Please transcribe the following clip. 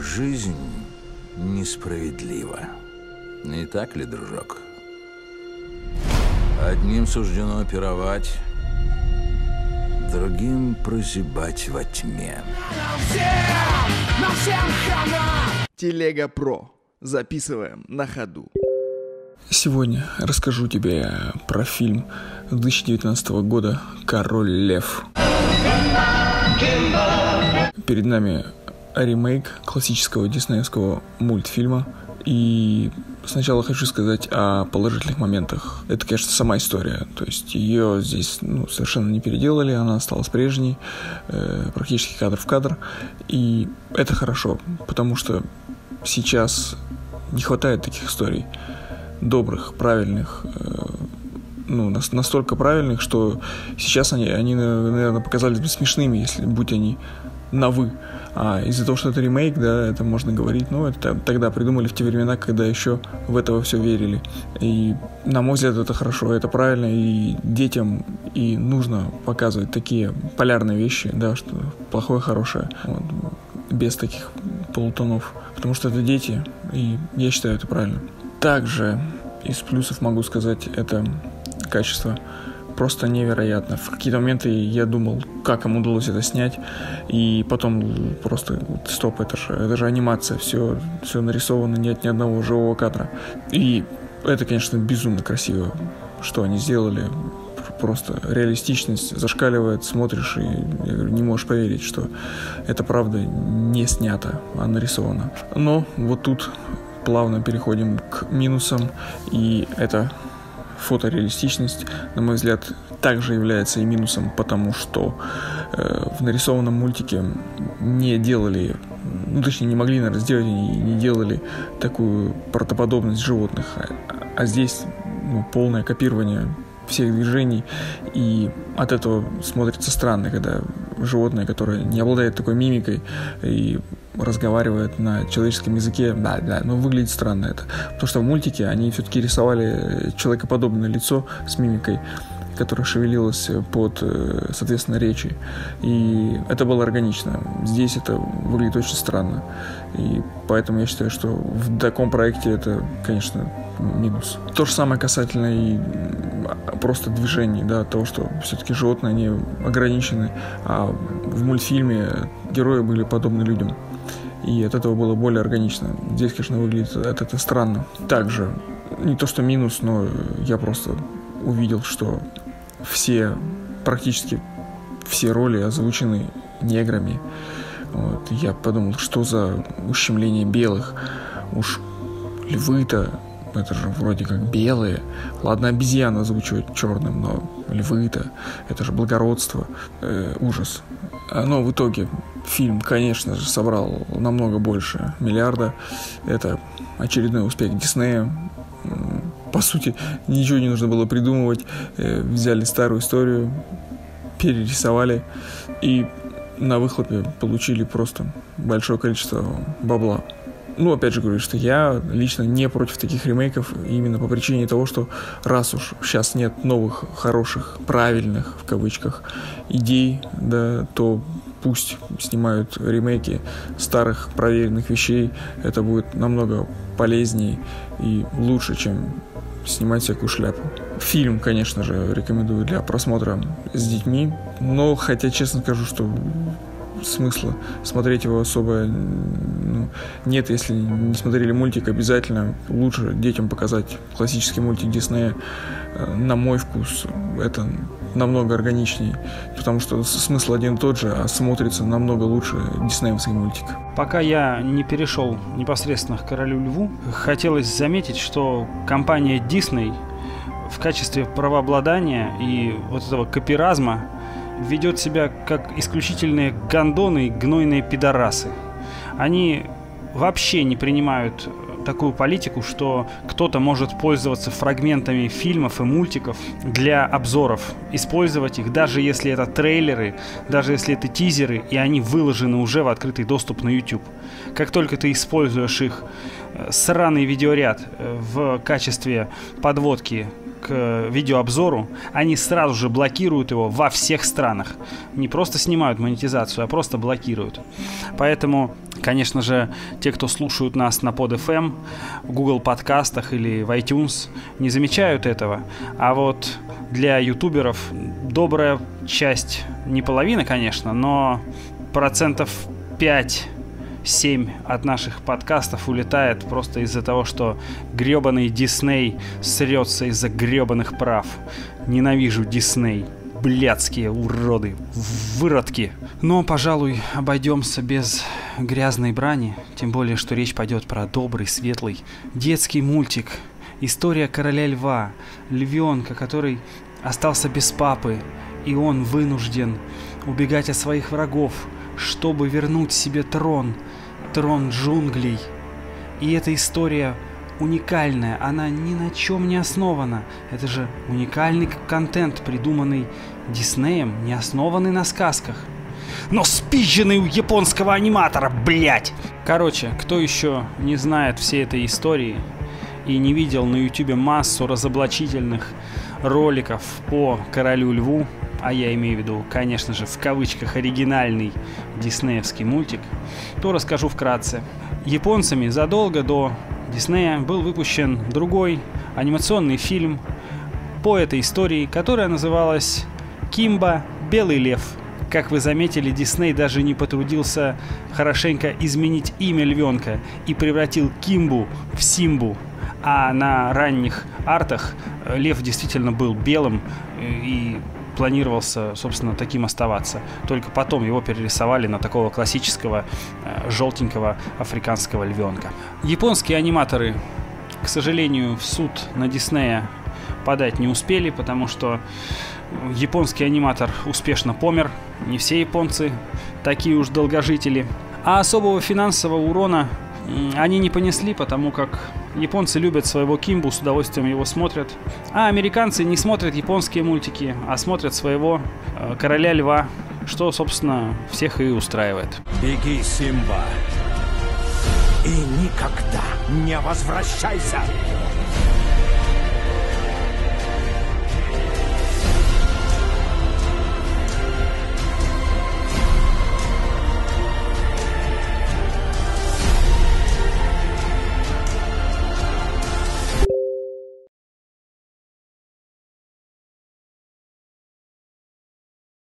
Жизнь несправедлива. Не так ли, дружок? Одним суждено пировать, другим прозябать во тьме. Телега Про. Записываем на ходу. Сегодня расскажу тебе про фильм 2019 года «Король лев». Перед нами ремейк классического диснеевского мультфильма. И сначала хочу сказать о положительных моментах. Это, конечно, сама история. То есть ее здесь ну, совершенно не переделали, она осталась прежней, э, практически кадр в кадр. И это хорошо, потому что сейчас не хватает таких историй добрых, правильных, э, ну, настолько правильных, что сейчас они, они, наверное, показались бы смешными, если будь они на «вы». А из-за того, что это ремейк, да, это можно говорить, ну, это тогда придумали в те времена, когда еще в это все верили. И, на мой взгляд, это хорошо, это правильно, и детям и нужно показывать такие полярные вещи, да, что плохое, хорошее, вот, без таких полутонов, потому что это дети, и я считаю это правильно. Также из плюсов могу сказать, это качество просто невероятно. В какие-то моменты я думал, как им удалось это снять, и потом просто стоп, это же, это же анимация, все, все нарисовано, нет ни одного живого кадра. И это, конечно, безумно красиво, что они сделали. Просто реалистичность зашкаливает, смотришь и не можешь поверить, что это правда не снято, а нарисовано. Но вот тут плавно переходим к минусам, и это фотореалистичность, на мой взгляд, также является и минусом, потому что э, в нарисованном мультике не делали, ну точнее не могли, наверное, сделать, не, не делали такую протоподобность животных, а, а здесь ну, полное копирование всех движений, и от этого смотрится странно, когда животное, которое не обладает такой мимикой и разговаривает на человеческом языке, да, да, но выглядит странно это. Потому что в мультике они все-таки рисовали человекоподобное лицо с мимикой, которая шевелилась под, э, соответственно, речи. И это было органично. Здесь это выглядит очень странно. И поэтому я считаю, что в таком проекте это, конечно, минус. То же самое касательно и просто движений, да, того, что все-таки животные, они ограничены, а в мультфильме герои были подобны людям. И от этого было более органично. Здесь, конечно, выглядит от этого странно. Также, не то что минус, но я просто увидел, что все, практически все роли озвучены неграми. Вот. Я подумал, что за ущемление белых. Уж львы-то, это же вроде как белые. Ладно, обезьяна озвучивать черным, но львы-то, это же благородство. Э, ужас. Но в итоге фильм, конечно же, собрал намного больше миллиарда. Это очередной успех Диснея по сути, ничего не нужно было придумывать. Э, взяли старую историю, перерисовали и на выхлопе получили просто большое количество бабла. Ну, опять же говорю, что я лично не против таких ремейков именно по причине того, что раз уж сейчас нет новых, хороших, правильных, в кавычках, идей, да, то пусть снимают ремейки старых проверенных вещей, это будет намного полезнее и лучше, чем снимать всякую шляпу. Фильм, конечно же, рекомендую для просмотра с детьми, но хотя честно скажу, что смысла смотреть его особо ну, нет, если не смотрели мультик, обязательно лучше детям показать классический мультик Диснея. Э, на мой вкус это намного органичнее, потому что смысл один и тот же, а смотрится намного лучше диснеевский мультик. Пока я не перешел непосредственно к Королю Льву, хотелось заметить, что компания Disney в качестве правообладания и вот этого копиразма ведет себя как исключительные гондоны и гнойные пидорасы. Они вообще не принимают такую политику, что кто-то может пользоваться фрагментами фильмов и мультиков для обзоров, использовать их, даже если это трейлеры, даже если это тизеры, и они выложены уже в открытый доступ на YouTube. Как только ты используешь их э, сраный видеоряд э, в качестве подводки к видеообзору, они сразу же блокируют его во всех странах. Не просто снимают монетизацию, а просто блокируют. Поэтому Конечно же, те, кто слушают нас на под FM, в Google подкастах или в iTunes, не замечают этого. А вот для ютуберов добрая часть, не половина, конечно, но процентов 5 7 от наших подкастов улетает просто из-за того, что гребаный Дисней срется из-за гребаных прав. Ненавижу Дисней. Блядские уроды, выродки. Но, пожалуй, обойдемся без грязной брани, тем более, что речь пойдет про добрый, светлый детский мультик. История короля льва, львенка, который остался без папы, и он вынужден убегать от своих врагов, чтобы вернуть себе трон, трон джунглей. И эта история уникальная, она ни на чем не основана. Это же уникальный контент, придуманный Диснеем, не основанный на сказках. Но спизженный у японского аниматора, блять! Короче, кто еще не знает всей этой истории и не видел на ютубе массу разоблачительных роликов по Королю Льву, а я имею в виду, конечно же, в кавычках оригинальный диснеевский мультик, то расскажу вкратце. Японцами задолго до Диснея был выпущен другой анимационный фильм по этой истории, которая называлась «Кимба. Белый лев». Как вы заметили, Дисней даже не потрудился хорошенько изменить имя львенка и превратил Кимбу в Симбу. А на ранних артах лев действительно был белым э, и планировался, собственно, таким оставаться. Только потом его перерисовали на такого классического э, желтенького африканского львенка. Японские аниматоры, к сожалению, в суд на Диснея подать не успели, потому что японский аниматор успешно помер. Не все японцы такие уж долгожители. А особого финансового урона они не понесли, потому как японцы любят своего Кимбу, с удовольствием его смотрят. А американцы не смотрят японские мультики, а смотрят своего э, короля льва, что, собственно, всех и устраивает. Беги, Симба, и никогда не возвращайся!